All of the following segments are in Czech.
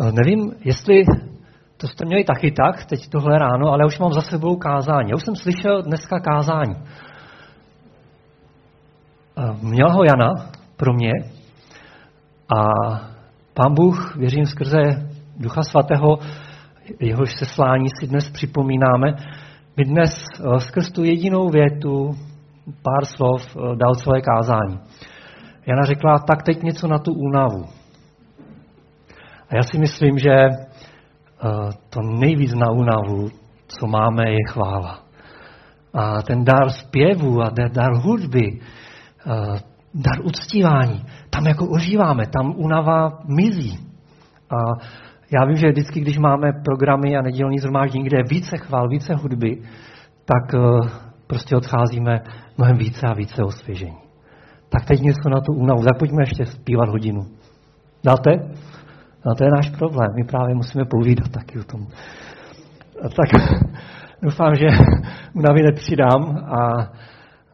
Eh, nevím, jestli to jste měli taky tak, teď tohle ráno, ale už mám za sebou kázání. Já už jsem slyšel dneska kázání. Eh, měl ho Jana pro mě a pán Bůh, věřím skrze Ducha Svatého, jehož seslání si dnes připomínáme, mi dnes eh, skrz tu jedinou větu, pár slov, dal celé kázání. Jana řekla, tak teď něco na tu únavu. A já si myslím, že eh, to nejvíc na únavu, co máme, je chvála. A ten dar zpěvu a dar hudby, eh, dar uctívání, tam jako ožíváme, tam únava mizí. A já vím, že vždycky, když máme programy a nedělní zhromáždění, kde je více chvál, více hudby, tak eh, prostě odcházíme mnohem více a více osvěžení. Tak teď něco na tu únavu. Tak pojďme ještě zpívat hodinu. Dáte? No to je náš problém. My právě musíme povídat taky o tom. A tak doufám, že únavy nepřidám a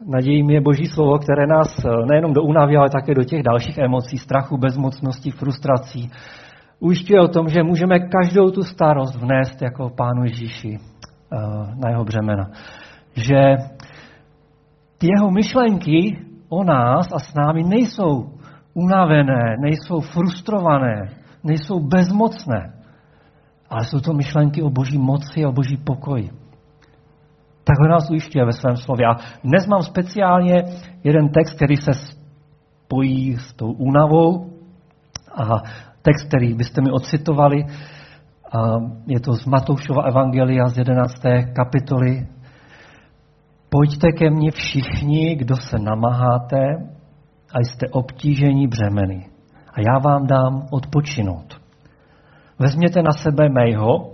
nadějím je Boží slovo, které nás nejenom do únavy, ale také do těch dalších emocí, strachu, bezmocnosti, frustrací, ujišťuje o tom, že můžeme každou tu starost vnést jako Pánu Ježíši eh, na jeho břemena. Že ty jeho myšlenky o nás a s námi nejsou unavené, nejsou frustrované, nejsou bezmocné, ale jsou to myšlenky o boží moci a o boží pokoji. ho nás ujišťuje ve svém slově. A dnes mám speciálně jeden text, který se spojí s tou únavou a text, který byste mi ocitovali. A je to z Matoušova Evangelia z 11. kapitoly. Pojďte ke mně všichni, kdo se namáháte a jste obtížení břemeny a já vám dám odpočinout. Vezměte na sebe mého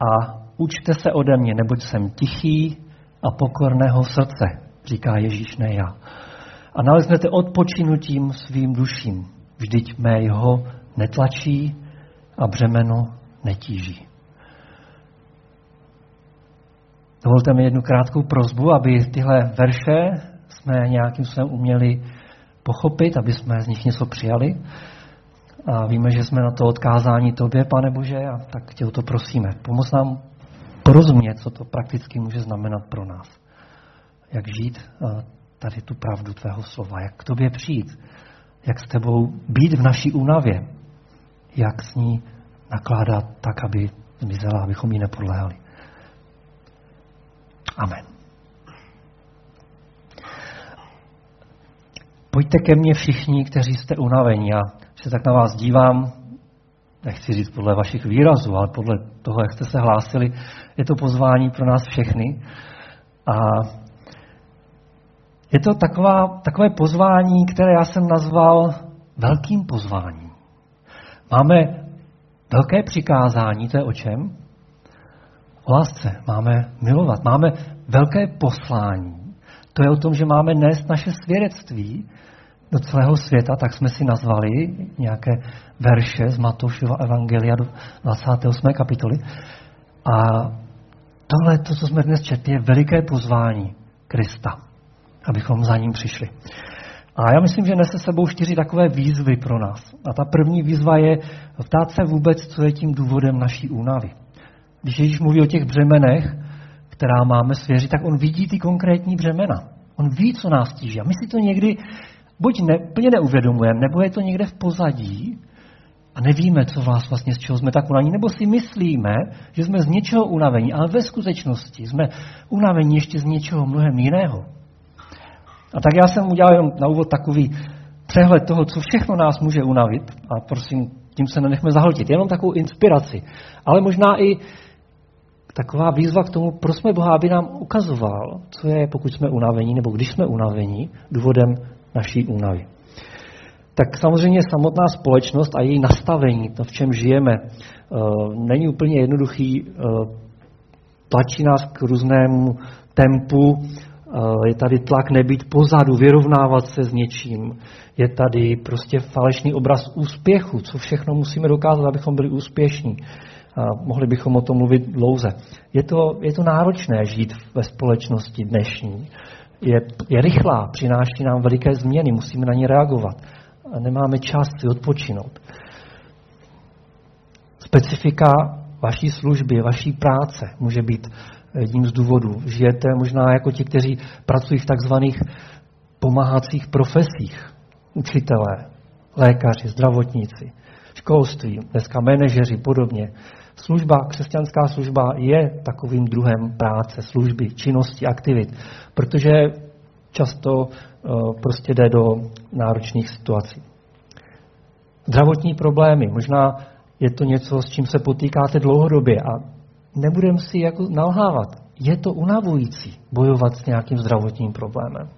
a učte se ode mě, neboť jsem tichý a pokorného srdce, říká Ježíš, ne já. A naleznete odpočinutím svým duším. Vždyť mého netlačí a břemeno netíží. Dovolte mi jednu krátkou prozbu, aby tyhle verše jsme nějakým způsobem uměli pochopit, aby jsme z nich něco přijali. A víme, že jsme na to odkázání tobě, pane Bože, a tak tě o to prosíme. Pomoz nám porozumět, co to prakticky může znamenat pro nás. Jak žít tady tu pravdu tvého slova, jak k tobě přijít, jak s tebou být v naší únavě, jak s ní nakládat tak, aby zmizela, abychom jí nepodléhali. Amen. Pojďte ke mně všichni, kteří jste unavení. Já se tak na vás dívám, nechci říct podle vašich výrazů, ale podle toho, jak jste se hlásili, je to pozvání pro nás všechny. A je to taková, takové pozvání, které já jsem nazval velkým pozváním. Máme velké přikázání, to je o čem? O lásce. Máme milovat. Máme velké poslání. To je o tom, že máme nést naše svědectví do celého světa, tak jsme si nazvali nějaké verše z Matoušova Evangelia do 28. kapitoly. A tohle, to, co jsme dnes četli, je veliké pozvání Krista, abychom za ním přišli. A já myslím, že nese sebou čtyři takové výzvy pro nás. A ta první výzva je ptát se vůbec, co je tím důvodem naší únavy. Když Ježíš mluví o těch břemenech, která máme svěřit, tak on vidí ty konkrétní břemena. On ví, co nás tíží. A my si to někdy buď ne, plně neuvědomujeme, nebo je to někde v pozadí a nevíme, co vás vlastně, z čeho jsme tak unavení, nebo si myslíme, že jsme z něčeho unavení, ale ve skutečnosti jsme unavení ještě z něčeho mnohem jiného. A tak já jsem udělal jenom na úvod takový přehled toho, co všechno nás může unavit a prosím, tím se nenechme zahltit, jenom takovou inspiraci, ale možná i taková výzva k tomu, prosme Boha, aby nám ukazoval, co je, pokud jsme unavení, nebo když jsme unavení, důvodem naší únavy. Tak samozřejmě samotná společnost a její nastavení, to, v čem žijeme, eh, není úplně jednoduchý. Eh, tlačí nás k různému tempu, eh, je tady tlak nebýt pozadu, vyrovnávat se s něčím. Je tady prostě falešný obraz úspěchu, co všechno musíme dokázat, abychom byli úspěšní. A mohli bychom o tom mluvit dlouze. Je to, je to náročné žít ve společnosti dnešní je, je rychlá, přináší nám veliké změny, musíme na ně reagovat. A nemáme čas si odpočinout. Specifika vaší služby, vaší práce může být jedním z důvodů. Žijete možná jako ti, kteří pracují v takzvaných pomáhacích profesích. Učitelé, lékaři, zdravotníci, školství, dneska manažeři, podobně. Služba, křesťanská služba je takovým druhem práce, služby, činnosti, aktivit, protože často uh, prostě jde do náročných situací. Zdravotní problémy, možná je to něco, s čím se potýkáte dlouhodobě a nebudeme si jako nalhávat. Je to unavující bojovat s nějakým zdravotním problémem.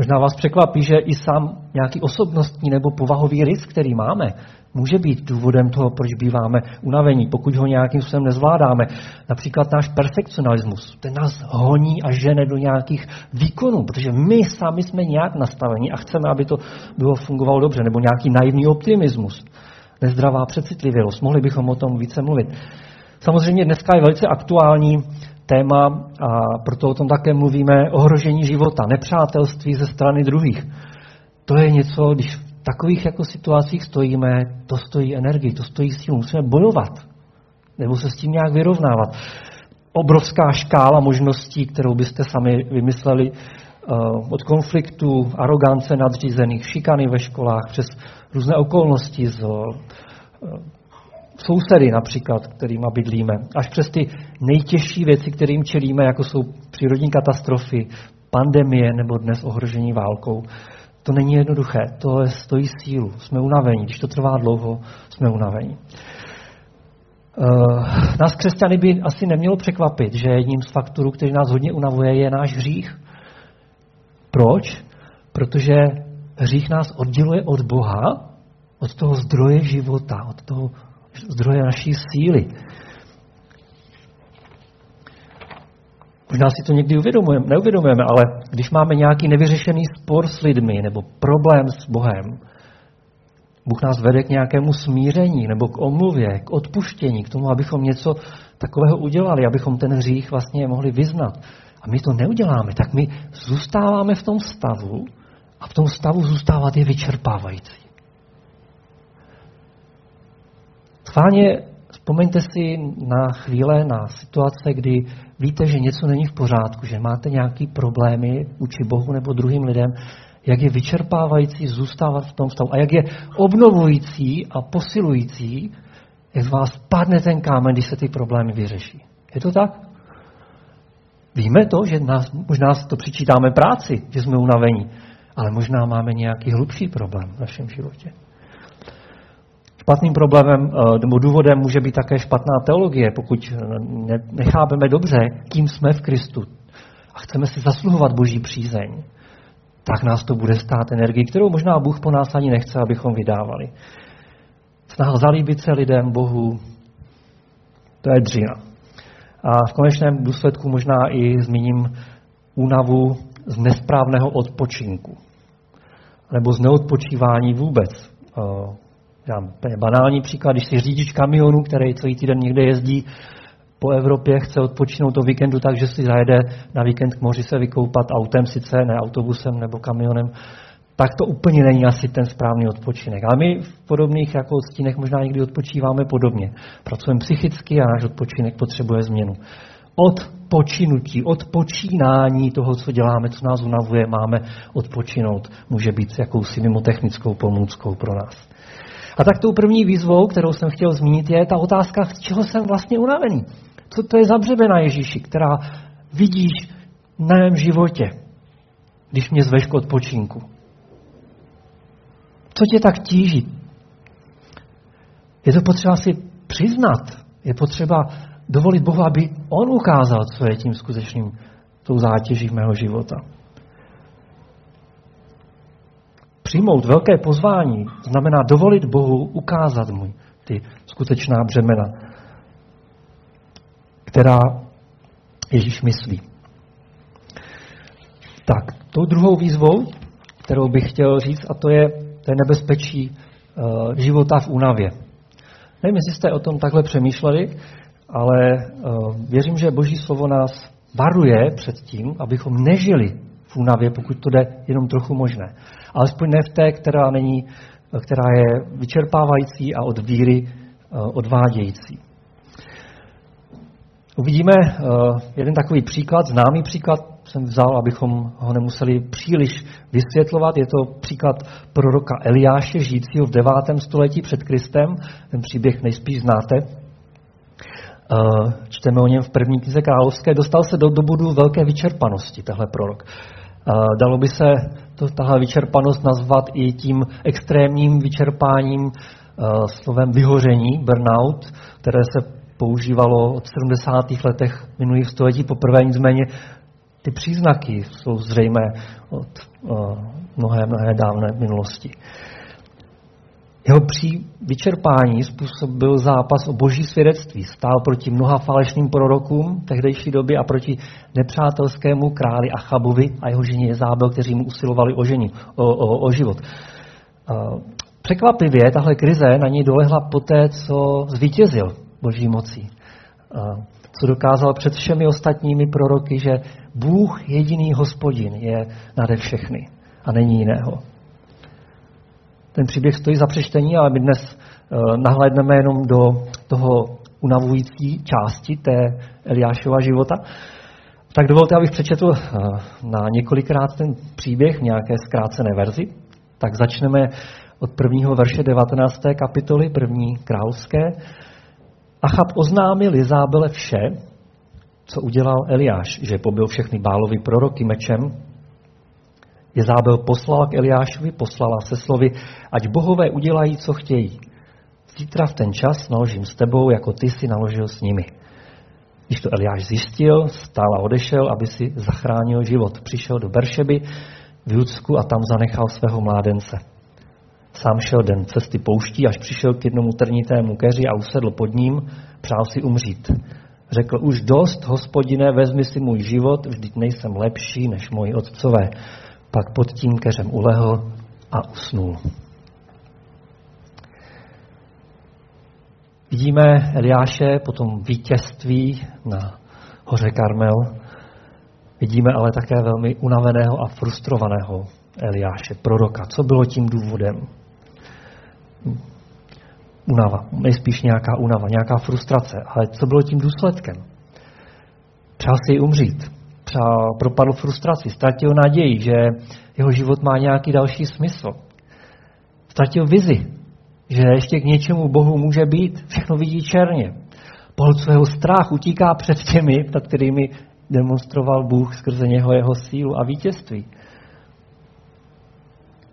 Možná vás překvapí, že i sám nějaký osobnostní nebo povahový rys, který máme, může být důvodem toho, proč býváme unavení, pokud ho nějakým způsobem nezvládáme. Například náš perfekcionalismus, ten nás honí a žene do nějakých výkonů, protože my sami jsme nějak nastaveni a chceme, aby to bylo fungovalo dobře, nebo nějaký naivní optimismus, nezdravá přecitlivělost. Mohli bychom o tom více mluvit. Samozřejmě dneska je velice aktuální téma a proto o tom také mluvíme, ohrožení života, nepřátelství ze strany druhých. To je něco, když v takových jako situacích stojíme, to stojí energii, to stojí sílu, musíme bojovat, nebo se s tím nějak vyrovnávat. Obrovská škála možností, kterou byste sami vymysleli, eh, od konfliktu, arogance nadřízených, šikany ve školách, přes různé okolnosti z eh, sousedy například, kterýma bydlíme, až přes ty nejtěžší věci, kterým čelíme, jako jsou přírodní katastrofy, pandemie nebo dnes ohrožení válkou. To není jednoduché, to stojí sílu. Jsme unavení, když to trvá dlouho, jsme unavení. Uh, nás křesťany by asi nemělo překvapit, že jedním z faktorů, který nás hodně unavuje, je náš hřích. Proč? Protože hřích nás odděluje od Boha, od toho zdroje života, od toho zdroje naší síly. Možná si to někdy uvědomujeme, neuvědomujeme, ale když máme nějaký nevyřešený spor s lidmi nebo problém s Bohem, Bůh nás vede k nějakému smíření nebo k omluvě, k odpuštění, k tomu, abychom něco takového udělali, abychom ten hřích vlastně mohli vyznat. A my to neuděláme, tak my zůstáváme v tom stavu a v tom stavu zůstávat je vyčerpávající. Schválně vzpomeňte si na chvíle, na situace, kdy víte, že něco není v pořádku, že máte nějaké problémy uči Bohu nebo druhým lidem, jak je vyčerpávající zůstávat v tom stavu a jak je obnovující a posilující, jak z vás padne ten kámen, když se ty problémy vyřeší. Je to tak? Víme to, že nás, možná to přičítáme práci, že jsme unavení, ale možná máme nějaký hlubší problém v našem životě. Špatným problémem eh, nebo důvodem může být také špatná teologie, pokud nechápeme dobře, kým jsme v Kristu a chceme si zasluhovat boží přízeň, tak nás to bude stát energii, kterou možná Bůh po nás ani nechce, abychom vydávali. Snaha zalíbit se lidem, Bohu, to je dřina. A v konečném důsledku možná i zmíním únavu z nesprávného odpočinku. Nebo z neodpočívání vůbec. Dám úplně banální příklad, když si řidič kamionu, který celý týden někde jezdí po Evropě, chce odpočinout o víkendu tak, že si zajede na víkend k moři se vykoupat autem, sice ne autobusem nebo kamionem, tak to úplně není asi ten správný odpočinek. Ale my v podobných jako odstínech možná někdy odpočíváme podobně. Pracujeme psychicky a náš odpočinek potřebuje změnu. Od počinutí, od počínání toho, co děláme, co nás unavuje, máme odpočinout. Může být jakousi mimotechnickou pomůckou pro nás. A tak tou první výzvou, kterou jsem chtěl zmínit, je ta otázka, z čeho jsem vlastně unavený. Co to je za břemena Ježíši, která vidíš na mém životě, když mě zveš k odpočinku? Co tě tak tíží? Je to potřeba si přiznat. Je potřeba dovolit Bohu, aby On ukázal, co je tím skutečným, tou zátěží mého života. Přijmout velké pozvání znamená dovolit Bohu ukázat mu ty skutečná břemena, která Ježíš myslí. Tak, tou druhou výzvou, kterou bych chtěl říct, a to je, to je nebezpečí uh, života v únavě. Nevím, jestli jste o tom takhle přemýšleli, ale uh, věřím, že Boží slovo nás varuje před tím, abychom nežili v únavě, pokud to jde jenom trochu možné alespoň ne v té, která není která je vyčerpávající a od víry odvádějící. Uvidíme jeden takový příklad, známý příklad jsem vzal, abychom ho nemuseli příliš vysvětlovat. Je to příklad proroka Eliáše, žijícího v 9. století před Kristem. Ten příběh nejspíš znáte. Čteme o něm v první knize královské. Dostal se do, do bodu velké vyčerpanosti, tahle prorok. Dalo by se to, tahle vyčerpanost nazvat i tím extrémním vyčerpáním slovem vyhoření, burnout, které se používalo od 70. letech minulých století poprvé, nicméně ty příznaky jsou zřejmé od mnohé, mnohé dávné minulosti. Jeho při vyčerpání způsobil zápas o boží svědectví. Stál proti mnoha falešným prorokům tehdejší doby a proti nepřátelskému králi Achabovi a jeho ženě Jezábel, kteří mu usilovali o, žení, o, o, o život. Překvapivě tahle krize na něj dolehla poté, co zvítězil boží mocí. Co dokázal před všemi ostatními proroky, že Bůh jediný hospodin je nade všechny a není jiného. Ten příběh stojí za přečtení, ale my dnes uh, nahlédneme jenom do toho unavující části té Eliášova života. Tak dovolte, abych přečetl uh, na několikrát ten příběh v nějaké zkrácené verzi. Tak začneme od prvního verše 19. kapitoly, první královské. Achab oznámil Jezábele vše, co udělal Eliáš, že pobyl všechny bálovi proroky mečem. Jezábel poslal k Eliášovi, poslala se slovy, ať bohové udělají, co chtějí. Zítra v ten čas naložím s tebou, jako ty si naložil s nimi. Když to Eliáš zjistil, stál a odešel, aby si zachránil život. Přišel do Beršeby v Judsku a tam zanechal svého mládence. Sám šel den cesty pouští, až přišel k jednomu trnitému keři a usedl pod ním, přál si umřít. Řekl, už dost, hospodine, vezmi si můj život, vždyť nejsem lepší než moji otcové. Pak pod tím keřem ulehl a usnul. Vidíme Eliáše po tom vítězství na hoře Karmel. Vidíme ale také velmi unaveného a frustrovaného Eliáše, proroka. Co bylo tím důvodem? Unava, nejspíš nějaká unava, nějaká frustrace. Ale co bylo tím důsledkem? Přál si umřít. Přál, propadl frustraci, ztratil naději, že jeho život má nějaký další smysl. Ztratil vizi, že ještě k něčemu Bohu může být. Všechno vidí černě. Pohled svého strach utíká před těmi, nad kterými demonstroval Bůh skrze něho jeho sílu a vítězství.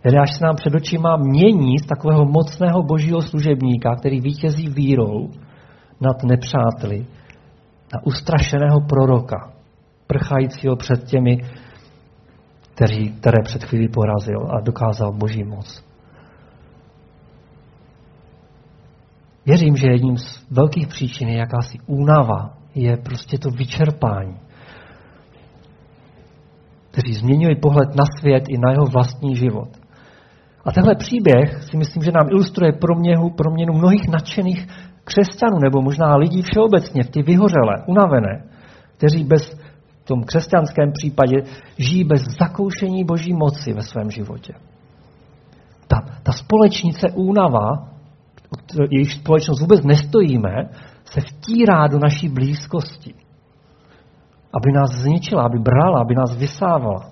Eliáš se nám před očima mění z takového mocného božího služebníka, který vítězí vírou nad nepřáteli, na ustrašeného proroka, prchajícího před těmi, kteří, které před chvílí porazil a dokázal boží moc. Věřím, že jedním z velkých příčin je jakási únava, je prostě to vyčerpání. Kteří změnili pohled na svět i na jeho vlastní život. A tenhle příběh si myslím, že nám ilustruje proměnu, proměnu mnohých nadšených křesťanů, nebo možná lidí všeobecně, v ty vyhořelé, unavené, kteří bez tom křesťanském případě žijí bez zakoušení boží moci ve svém životě. Ta, ta společnice únava, jejíž společnost vůbec nestojíme, se vtírá do naší blízkosti. Aby nás zničila, aby brala, aby nás vysávala.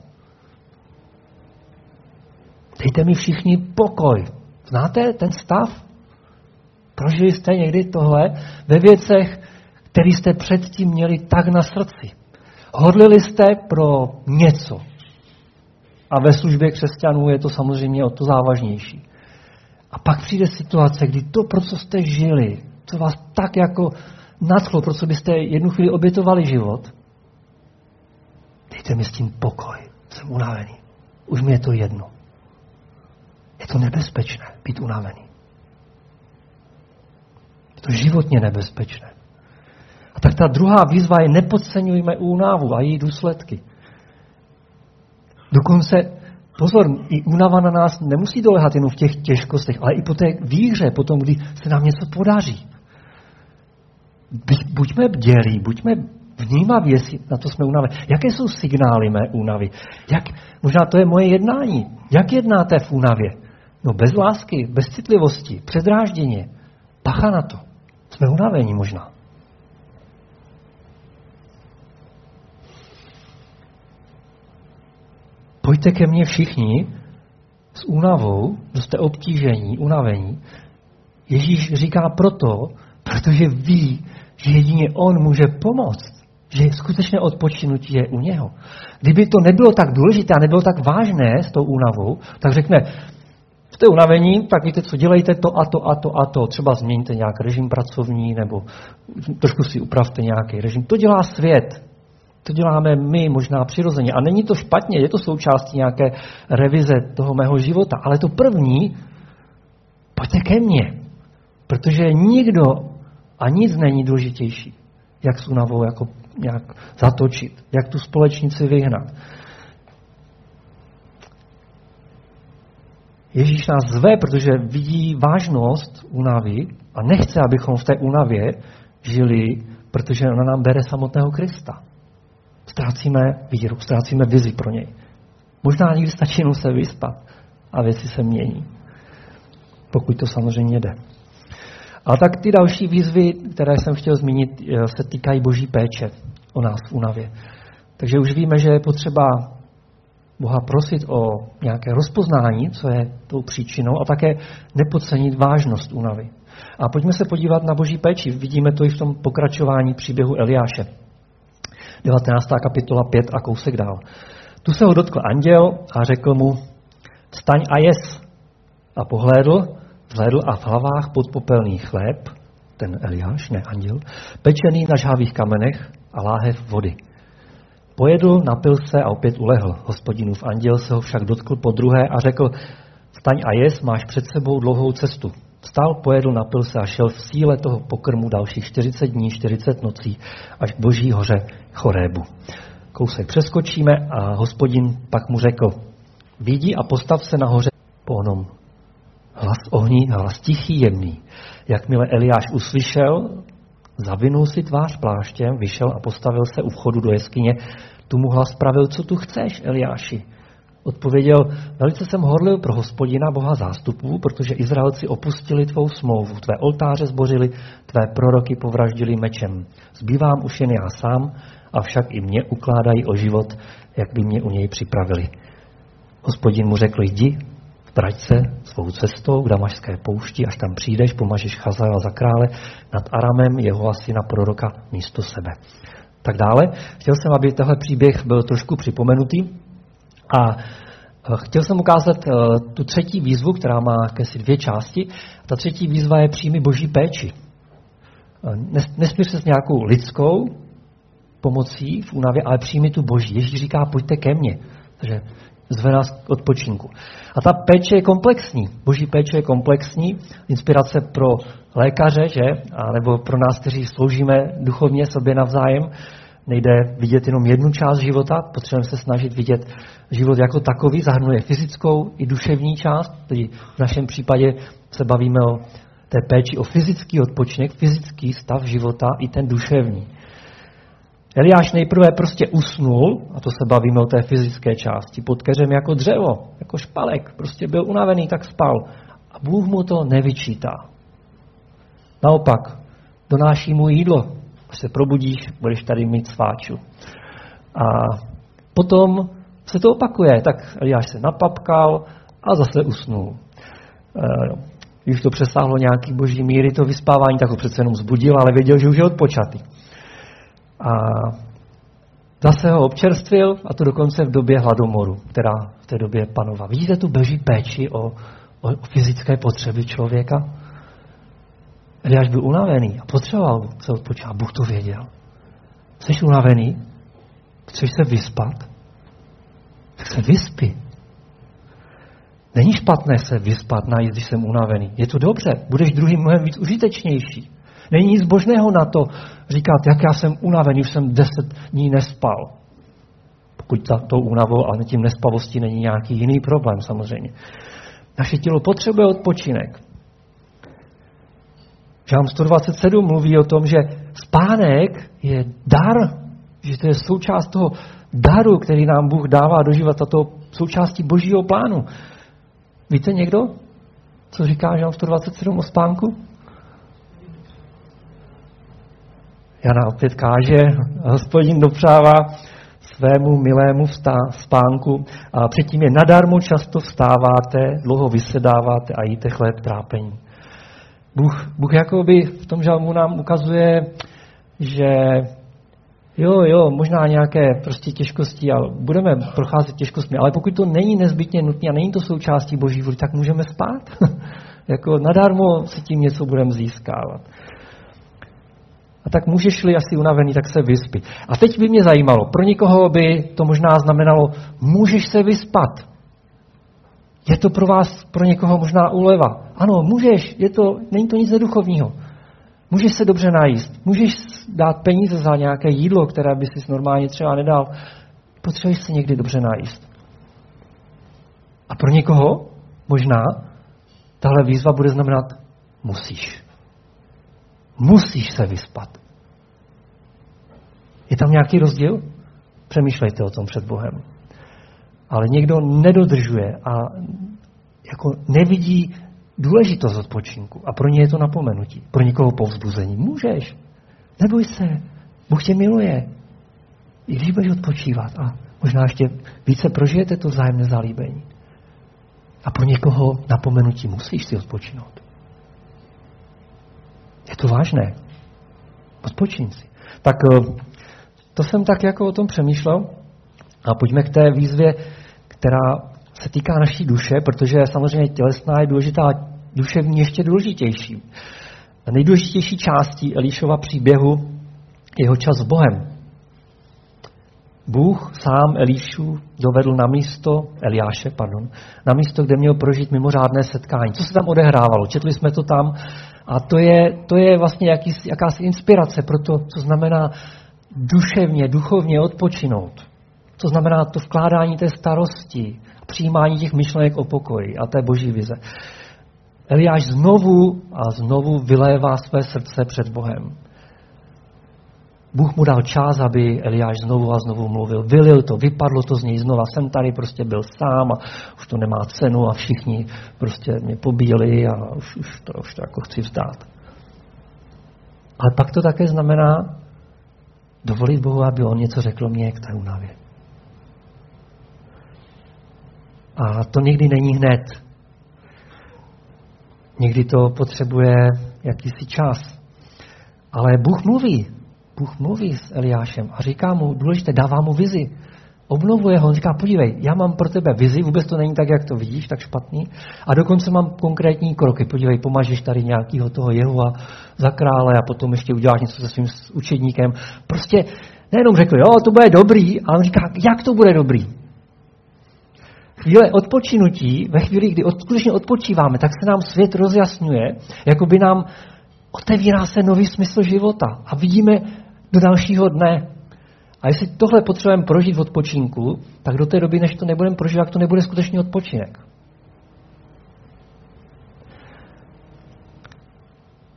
Dejte mi všichni pokoj. Znáte ten stav? Prožili jste někdy tohle ve věcech, které jste předtím měli tak na srdci. Hodlili jste pro něco. A ve službě křesťanů je to samozřejmě o to závažnější. A pak přijde situace, kdy to, pro co jste žili, co vás tak jako nadchlo, pro co byste jednu chvíli obětovali život, dejte mi s tím pokoj. Jsem unavený. Už mi je to jedno. Je to nebezpečné být unavený. Je to životně nebezpečné. Tak ta druhá výzva je nepodceňujme únavu a její důsledky. Dokonce, pozor, i únava na nás nemusí dolehat jenom v těch těžkostech, ale i po té víře, potom, kdy se nám něco podaří. Buďme bdělí, buďme vnímaví, jestli na to jsme unavení. Jaké jsou signály mé únavy? Jak, možná to je moje jednání. Jak jednáte v únavě? No bez lásky, bez citlivosti, předrážděně. Pacha na to. Jsme unavení možná. Pojďte ke mně všichni s únavou, kdo jste obtížení, unavení. Ježíš říká proto, protože ví, že jedině on může pomoct. Že skutečně odpočinutí je u něho. Kdyby to nebylo tak důležité a nebylo tak vážné s tou únavou, tak řekne, jste unavení, tak víte co, dělejte to a to a to a to. Třeba změňte nějak režim pracovní nebo trošku si upravte nějaký režim. To dělá svět. To děláme my možná přirozeně. A není to špatně, je to součástí nějaké revize toho mého života. Ale to první, pojďte ke mně. Protože nikdo a nic není důležitější, jak s únavou jako nějak zatočit, jak tu společnici vyhnat. Ježíš nás zve, protože vidí vážnost únavy a nechce, abychom v té únavě žili, protože ona nám bere samotného Krista. Ztrácíme víru, ztrácíme vizi pro něj. Možná někdy stačí jenom se vyspat a věci se mění. Pokud to samozřejmě jde. A tak ty další výzvy, které jsem chtěl zmínit, eh, se týkají boží péče o nás v únavě. Takže už víme, že je potřeba Boha prosit o nějaké rozpoznání, co je tou příčinou, a také nepodcenit vážnost únavy. A pojďme se podívat na boží péči. Vidíme to i v tom pokračování příběhu Eliáše. 19. kapitola 5 a kousek dál. Tu se ho dotkl anděl a řekl mu, staň a jes. A pohlédl, vzhlédl a v hlavách podpopelný chléb, ten Eliáš, ne anděl, pečený na žhavých kamenech a láhev vody. Pojedl, napil se a opět ulehl. Hospodinův anděl se ho však dotkl po druhé a řekl, staň a jes, máš před sebou dlouhou cestu. Vstal, pojedl, napil se a šel v síle toho pokrmu dalších 40 dní, 40 nocí, až k boží hoře Chorébu. Kousek přeskočíme a hospodin pak mu řekl, vidí a postav se nahoře po onom. Hlas ohní, hlas tichý, jemný. Jakmile Eliáš uslyšel, zavinul si tvář pláštěm, vyšel a postavil se u vchodu do jeskyně. Tu mu hlas pravil, co tu chceš, Eliáši? Odpověděl, velice jsem horlil pro hospodina Boha zástupů, protože Izraelci opustili tvou smlouvu, tvé oltáře zbořili, tvé proroky povraždili mečem. Zbývám už jen já sám, avšak i mě ukládají o život, jak by mě u něj připravili. Hospodin mu řekl, jdi, vrať se svou cestou k Damašské poušti, až tam přijdeš, pomažeš Chazaela za krále nad Aramem, jeho asi na proroka místo sebe. Tak dále. Chtěl jsem, aby tenhle příběh byl trošku připomenutý, a e, chtěl jsem ukázat e, tu třetí výzvu, která má jakési dvě části. Ta třetí výzva je příjmy boží péči. E, nesmír se s nějakou lidskou pomocí v únavě, ale přijmi tu boží. Ježíš říká, pojďte ke mně. Takže zve nás k odpočinku. A ta péče je komplexní. Boží péče je komplexní. Inspirace pro lékaře, že? A nebo pro nás, kteří sloužíme duchovně sobě navzájem. Nejde vidět jenom jednu část života, potřebujeme se snažit vidět život jako takový, zahrnuje fyzickou i duševní část, tedy v našem případě se bavíme o té péči o fyzický odpočinek, fyzický stav života i ten duševní. Eliáš nejprve prostě usnul, a to se bavíme o té fyzické části, pod keřem jako dřevo, jako špalek, prostě byl unavený, tak spal. A Bůh mu to nevyčítá. Naopak, donáší mu jídlo, Až se probudíš, budeš tady mít sváču. A potom se to opakuje. Tak Eliáš se napapkal a zase usnul. E, když to přesáhlo nějaký boží míry, to vyspávání, tak ho přece jenom zbudil, ale věděl, že už je odpočatý. A zase ho občerstvil, a to dokonce v době hladomoru, která v té době panovala. Vidíte tu boží péči o, o fyzické potřeby člověka? Eliáš byl unavený a potřeboval se odpočívat. Bůh to věděl. Jsi unavený? Chceš se vyspat? Tak se vyspí. Není špatné se vyspat, najít, když jsem unavený. Je to dobře, budeš druhým mnohem víc užitečnější. Není nic božného na to říkat, jak já jsem unavený, už jsem deset dní nespal. Pokud za tou únavou a tím nespavostí není nějaký jiný problém samozřejmě. Naše tělo potřebuje odpočinek. Žám 127 mluví o tom, že spánek je dar, že to je součást toho daru, který nám Bůh dává do života, to součástí božího plánu. Víte někdo, Co říká Žalm 127 o spánku? Jana opět káže, hospodin dopřává svému milému spánku a předtím je nadarmo často vstáváte, dlouho vysedáváte a jíte chléb trápení. Bůh, Bůh jakoby v tom žalmu nám ukazuje, že jo, jo, možná nějaké prostě těžkosti, ale budeme procházet těžkostmi, ale pokud to není nezbytně nutné a není to součástí Boží vůli, tak můžeme spát. jako nadarmo si tím něco budeme získávat. A tak můžeš-li asi unavený, tak se vyspi. A teď by mě zajímalo, pro někoho by to možná znamenalo, můžeš se vyspat. Je to pro vás, pro někoho možná úleva. Ano, můžeš, je to, není to nic neduchovního. Můžeš se dobře najíst, můžeš dát peníze za nějaké jídlo, které by si normálně třeba nedal. Potřebuješ se někdy dobře najíst. A pro někoho možná tahle výzva bude znamenat musíš. Musíš se vyspat. Je tam nějaký rozdíl? Přemýšlejte o tom před Bohem. Ale někdo nedodržuje a jako nevidí důležitost odpočinku. A pro ně je to napomenutí. Pro někoho povzbuzení. Můžeš. Neboj se. Bůh tě miluje. I když budeš odpočívat a možná ještě více prožijete to vzájemné zalíbení. A pro někoho napomenutí musíš si odpočinout. Je to vážné. Odpočíň si. Tak eh, to jsem tak jako o tom přemýšlel. A pojďme k té výzvě, která se týká naší duše, protože samozřejmě tělesná je důležitá, duševní ještě důležitější. A nejdůležitější částí Elíšova příběhu je jeho čas s Bohem. Bůh sám Elíšu dovedl na místo, Eliáše, pardon, na místo, kde měl prožít mimořádné setkání. Co se tam odehrávalo? Četli jsme to tam a to je, to je vlastně jaký, jakási inspirace pro to, co znamená duševně, duchovně odpočinout. To znamená to vkládání té starosti, přijímání těch myšlenek o pokoji a té boží vize. Eliáš znovu a znovu vylévá své srdce před Bohem. Bůh mu dal čas, aby Eliáš znovu a znovu mluvil. Vylil to, vypadlo to z něj znova. Jsem tady prostě byl sám a už to nemá cenu a všichni prostě mě pobíli a už, už, to, už to jako chci vzdát. Ale pak to také znamená dovolit Bohu, aby on něco řekl mě k té únavě. A to někdy není hned. Někdy to potřebuje jakýsi čas. Ale Bůh mluví. Bůh mluví s Eliášem a říká mu, důležité, dává mu vizi. Obnovuje ho, on říká, podívej, já mám pro tebe vizi, vůbec to není tak, jak to vidíš, tak špatný. A dokonce mám konkrétní kroky. Podívej, pomažeš tady nějakého toho Jehova za krále a potom ještě uděláš něco se svým učedníkem. Prostě nejenom řekl, jo, to bude dobrý, ale on říká, jak to bude dobrý? Chvíle odpočinutí, ve chvíli, kdy od, skutečně odpočíváme, tak se nám svět rozjasňuje, jako by nám otevírá se nový smysl života a vidíme do dalšího dne. A jestli tohle potřebujeme prožít v odpočinku, tak do té doby, než to nebudeme prožívat, to nebude skutečný odpočinek.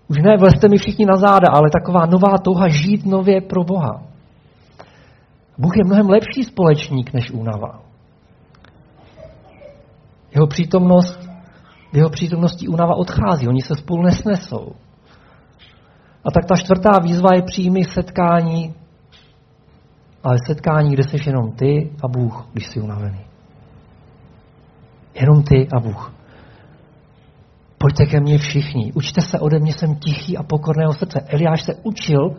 Už ne, vlezte mi všichni na záda, ale taková nová touha žít nově pro Boha. Bůh je mnohem lepší společník než únava. Jeho přítomnost, v jeho přítomnosti únava odchází, oni se spolu nesnesou. A tak ta čtvrtá výzva je přímý setkání, ale setkání, kde jsi jenom ty a Bůh, když jsi unavený. Jenom ty a Bůh. Pojďte ke mně všichni, učte se ode mě, jsem tichý a pokorného srdce. Eliáš se učil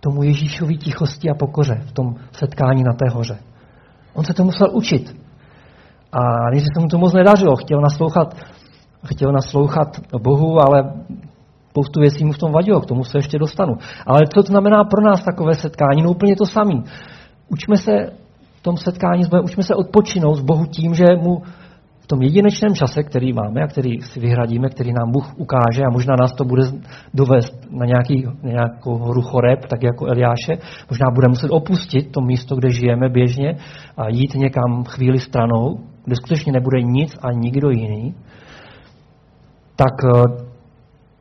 tomu Ježíšovi tichosti a pokoře v tom setkání na té hoře. On se to musel učit. A než se mu to moc nedařilo, chtěl naslouchat, chtěl naslouchat Bohu, ale spoustu věcí mu v tom vadilo, k tomu se ještě dostanu. Ale co to znamená pro nás takové setkání? No úplně to samé. Učme se v tom setkání s Bohem, učme se odpočinout s Bohu tím, že mu v tom jedinečném čase, který máme a který si vyhradíme, který nám Bůh ukáže a možná nás to bude dovést na, nějaký, na nějakou horu choreb, tak jako Eliáše, možná bude muset opustit to místo, kde žijeme běžně a jít někam chvíli stranou, kde skutečně nebude nic a nikdo jiný, tak eh,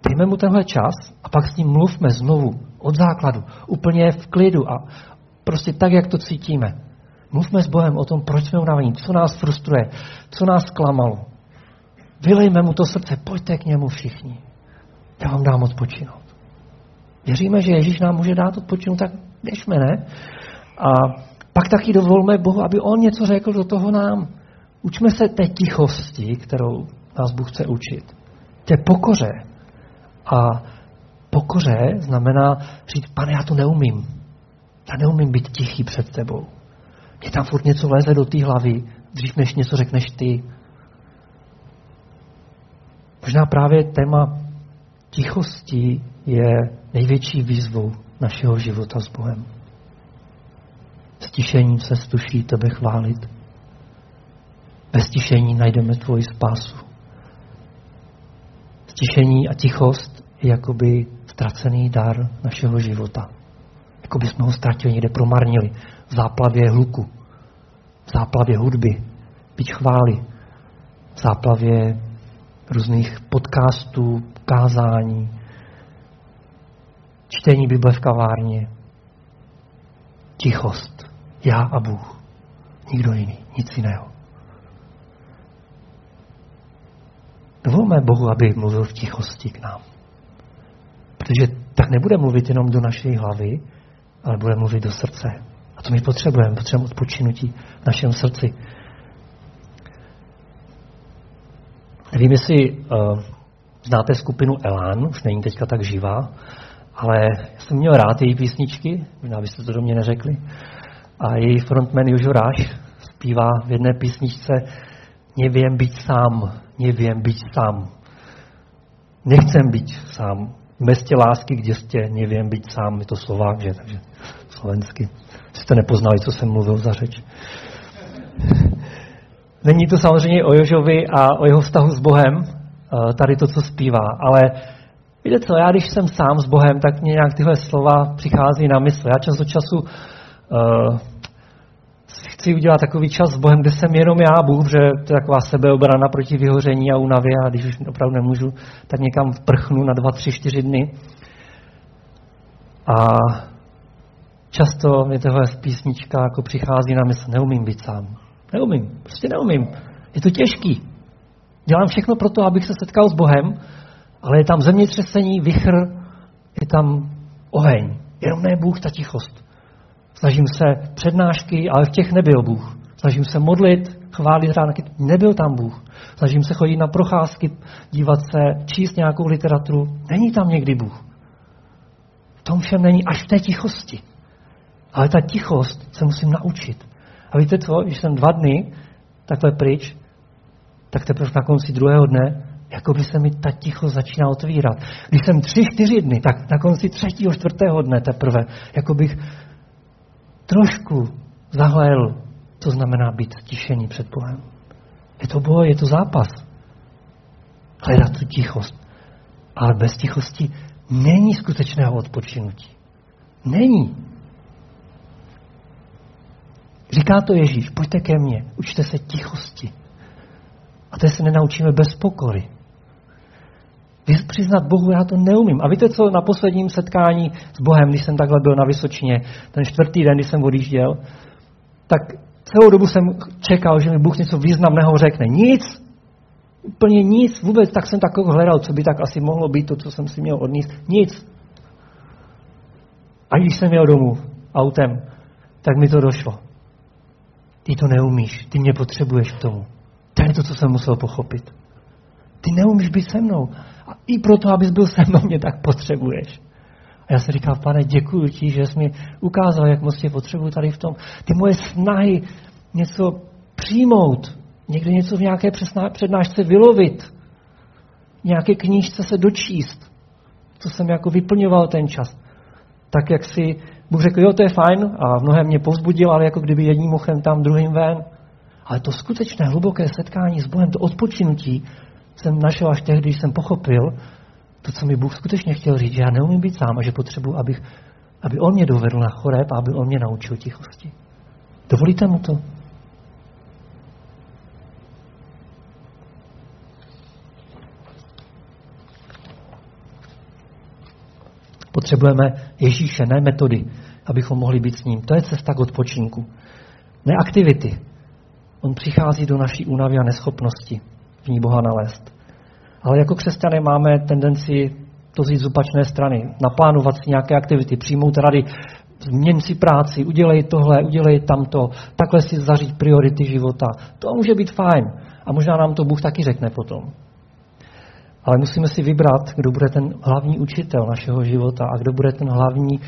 dejme mu tenhle čas a pak s ním mluvme znovu od základu, úplně v klidu a prostě tak, jak to cítíme. Mluvme s Bohem o tom, proč jsme unavení, co nás frustruje, co nás zklamalo. Vylejme mu to srdce, pojďte k němu všichni. Já vám dám odpočinout. Věříme, že Ježíš nám může dát odpočinout, tak běžme, ne? A pak taky dovolme Bohu, aby On něco řekl do toho nám. Učme se té tichosti, kterou nás Bůh chce učit. Té pokoře. A pokoře znamená říct, pane, já to neumím. Já neumím být tichý před tebou. Mně tam furt něco leze do té hlavy, dřív než něco řekneš ty. Možná právě téma tichosti je největší výzvou našeho života s Bohem. Stišením se stuší tebe chválit. Bez stišení najdeme tvoji spásu. Stišení a tichost je jakoby ztracený dar našeho života. Jako by jsme ho ztratili, někde promarnili v záplavě hluku, v záplavě hudby, byť chvály, v záplavě různých podcastů, kázání, čtení Bible v kavárně, tichost, já a Bůh, nikdo jiný, nic jiného. Dovolme Bohu, aby mluvil v tichosti k nám. Protože tak nebude mluvit jenom do naší hlavy, ale bude mluvit do srdce. A to my potřebujeme. Potřebujeme odpočinutí v našem srdci. Nevím, jestli uh, znáte skupinu Elán, už není teďka tak živá, ale já jsem měl rád její písničky, možná byste to do mě neřekli. A její frontman Jožo Ráš zpívá v jedné písničce Nevím být sám, nevím být sám. Nechcem být sám. Bez tě lásky, kde jste, nevím být sám. Je to Slovák, že? Takže slovensky. Jste nepoznali, co jsem mluvil za řeč. Není to samozřejmě o Jožovi a o jeho vztahu s Bohem, eh, tady to, co zpívá, ale víte co, já když jsem sám s Bohem, tak mě nějak tyhle slova přichází na mysl. Já čas od času uh, chci udělat takový čas s Bohem, kde jsem jenom já, Bůh, že to je taková sebeobrana proti vyhoření a únavě a když už opravdu nemůžu, tak někam prchnu na dva, tři, čtyři dny. A často mě tohle písnička jako přichází na mysl, neumím být sám. Neumím, prostě neumím. Je to těžký. Dělám všechno pro to, abych se setkal s Bohem, ale je tam zemětřesení, vychr, je tam oheň. Jenom ne Bůh, ta tichost. Snažím se přednášky, ale v těch nebyl Bůh. Snažím se modlit, chválit ránky, nebyl tam Bůh. Snažím se chodit na procházky, dívat se, číst nějakou literaturu, není tam někdy Bůh. V tom všem není až v té tichosti. Ale ta tichost se musím naučit. A víte co, když jsem dva dny takhle pryč, tak teprve na konci druhého dne, jako by se mi ta ticho začíná otvírat. Když jsem tři, čtyři dny, tak na konci třetího, čtvrtého dne teprve, jako bych trošku zahlédl, co znamená být tišený před Bohem. Je to boj, je to zápas. Hledat tu tichost. Ale bez tichosti není skutečného odpočinutí. Není. Říká to Ježíš, pojďte ke mně, učte se tichosti. A to se nenaučíme bez pokory. Přiznat Bohu, já to neumím. A víte co, na posledním setkání s Bohem, když jsem takhle byl na Vysočině, ten čtvrtý den, když jsem odjížděl, tak celou dobu jsem čekal, že mi Bůh něco významného řekne. Nic, úplně nic, vůbec tak jsem takový hledal, co by tak asi mohlo být to, co jsem si měl odníst. Nic. A když jsem jel domů autem, tak mi to došlo. Ty to neumíš, ty mě potřebuješ k tomu. To je to, co jsem musel pochopit. Ty neumíš být se mnou. A i proto, abys byl se mnou, mě tak potřebuješ. A já jsem říkal, pane, děkuji ti, že jsi mi ukázal, jak moc tě potřebuji tady v tom. Ty moje snahy něco přijmout, někde něco v nějaké přednášce vylovit, nějaké knížce se dočíst, co jsem jako vyplňoval ten čas. Tak jak si Bůh řekl, jo, to je fajn a mnohem mě povzbudil, ale jako kdyby jedním mochem tam, druhým ven. Ale to skutečné hluboké setkání s Bohem, to odpočinutí, jsem našel až tehdy, když jsem pochopil to, co mi Bůh skutečně chtěl říct, že já neumím být sám a že potřebuji, abych, aby On mě dovedl na choreb a aby On mě naučil tichosti. Dovolíte mu to? Potřebujeme Ježíše, ne metody, abychom mohli být s ním. To je cesta k odpočinku. Ne aktivity. On přichází do naší únavy a neschopnosti. V ní Boha nalézt. Ale jako křesťané máme tendenci to zjít z opačné strany, naplánovat si nějaké aktivity, přijmout rady, změň si práci, udělej tohle, udělej tamto, takhle si zařít priority života. To může být fajn. A možná nám to Bůh taky řekne potom. Ale musíme si vybrat, kdo bude ten hlavní učitel našeho života a kdo bude ten hlavní,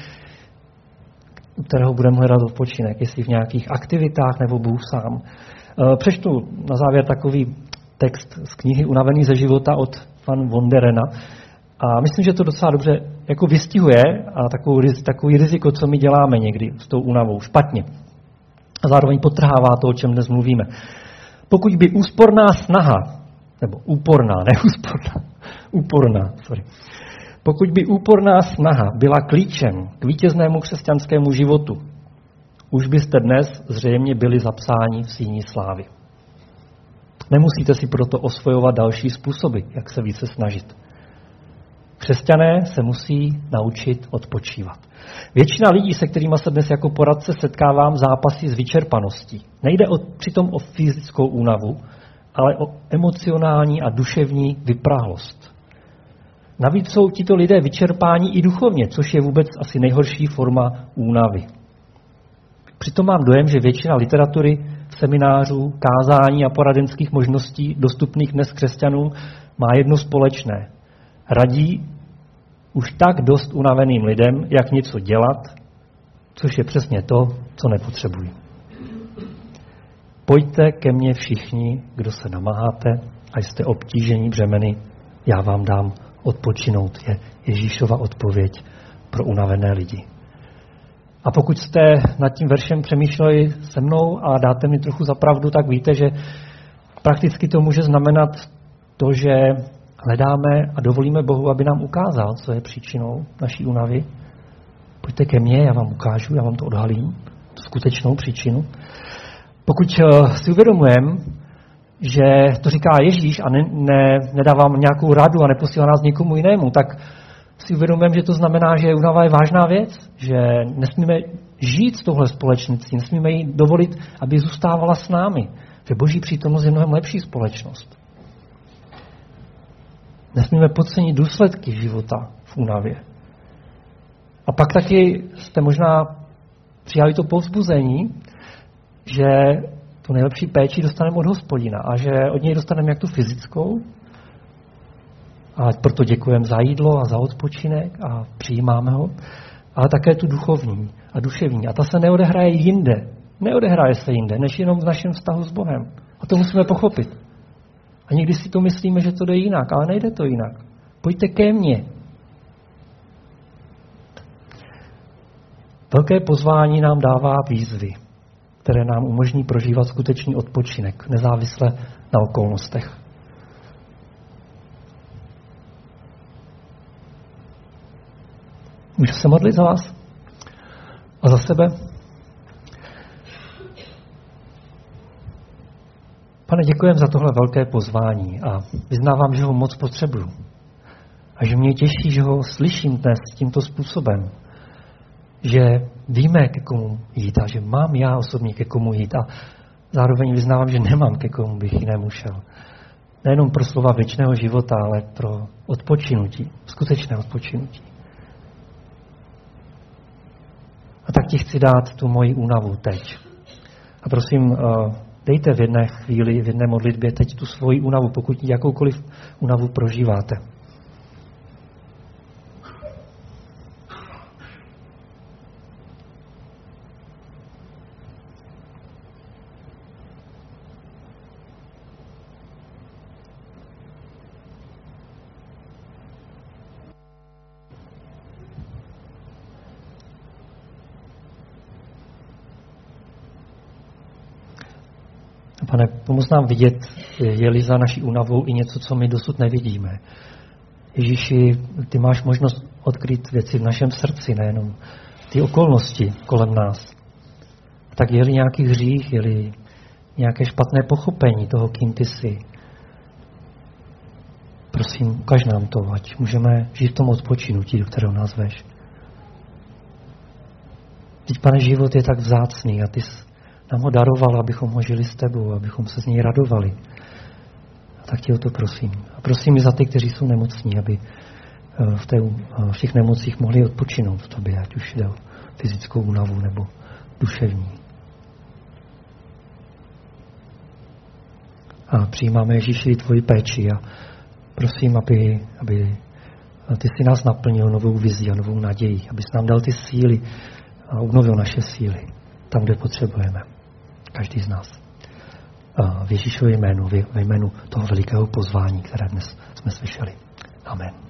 u kterého budeme hledat odpočinek, jestli v nějakých aktivitách nebo Bůh sám. Eh, přečtu na závěr takový text z knihy Unavený ze života od Van Wonderena. A myslím, že to docela dobře jako vystihuje a takovou, takový riziko, co my děláme někdy s tou únavou, špatně. A zároveň potrhává to, o čem dnes mluvíme. Pokud by úsporná snaha, nebo úporná, ne úsporná, úporná, sorry. Pokud by úporná snaha byla klíčem k vítěznému křesťanskému životu, už byste dnes zřejmě byli zapsáni v síni slávy. Nemusíte si proto osvojovat další způsoby, jak se více snažit. Křesťané se musí naučit odpočívat. Většina lidí, se kterými se dnes jako poradce setkávám, zápasí s vyčerpaností. Nejde o, přitom o fyzickou únavu, ale o emocionální a duševní vyprahlost. Navíc jsou tito lidé vyčerpáni i duchovně, což je vůbec asi nejhorší forma únavy. Přitom mám dojem, že většina literatury, seminářů, kázání a poradenských možností dostupných dnes křesťanům má jedno společné. Radí už tak dost unaveným lidem, jak něco dělat, což je přesně to, co nepotřebují. Pojďte ke mně všichni, kdo se namáháte a jste obtížení břemeny, já vám dám odpočinout. Je Ježíšova odpověď pro unavené lidi. A pokud jste nad tím veršem přemýšleli se mnou a dáte mi trochu za pravdu, tak víte, že prakticky to může znamenat to, že hledáme a dovolíme Bohu, aby nám ukázal, co je příčinou naší únavy. Pojďte ke mně, já vám ukážu, já vám to odhalím, tu skutečnou příčinu. Pokud eh, si uvědomujeme, že to říká Ježíš a ne, ne, nedává nějakou radu a neposílá nás někomu jinému, tak si uvědomujeme, že to znamená, že únava je vážná věc, že nesmíme žít s touhle společností, nesmíme jí dovolit, aby zůstávala s námi, že boží přítomnost je mnohem lepší společnost. Nesmíme podcenit důsledky života v únavě. A pak taky jste možná přijali to povzbuzení, že tu nejlepší péči dostaneme od hospodina a že od něj dostaneme jak tu fyzickou, a proto děkujeme za jídlo a za odpočinek a přijímáme ho, ale také tu duchovní a duševní. A ta se neodehraje jinde. Neodehraje se jinde, než jenom v našem vztahu s Bohem. A to musíme pochopit. A někdy si to myslíme, že to jde jinak, ale nejde to jinak. Pojďte ke mně. Velké pozvání nám dává výzvy které nám umožní prožívat skutečný odpočinek, nezávisle na okolnostech. Můžu se modlit za vás? A za sebe? Pane, děkujem za tohle velké pozvání a vyznávám, že ho moc potřebuju. A že mě těší, že ho slyším dnes tímto způsobem že víme, ke komu jít a že mám já osobně ke komu jít a zároveň vyznávám, že nemám ke komu bych jinému šel. Nejenom pro slova věčného života, ale pro odpočinutí, skutečné odpočinutí. A tak ti chci dát tu moji únavu teď. A prosím, eh, dejte v jedné chvíli, v jedné modlitbě teď tu svoji únavu, pokud jakoukoliv únavu prožíváte. Pane, pomoz nám vidět, je-li za naší únavou i něco, co my dosud nevidíme. Ježíši, ty máš možnost odkryt věci v našem srdci, nejenom ty okolnosti kolem nás. Tak je-li nějaký hřích, je-li nějaké špatné pochopení toho, kým ty jsi, prosím, ukaž nám to, ať můžeme žít v tom odpočinutí, do kterého nás veš. Teď, pane, život je tak vzácný a ty nám ho daroval, abychom ho žili s tebou, abychom se z něj radovali. tak tě o to prosím. A prosím i za ty, kteří jsou nemocní, aby v, té, v těch nemocích mohli odpočinout v tobě, ať už jde o fyzickou únavu nebo duševní. A přijímáme Ježíši tvoji péči a prosím, aby, aby ty si nás naplnil novou vizí a novou naději, abys nám dal ty síly a obnovil naše síly tam, kde potřebujeme. Každý z nás. V Ježíšově jménu, ve jménu toho velikého pozvání, které dnes jsme slyšeli. Amen.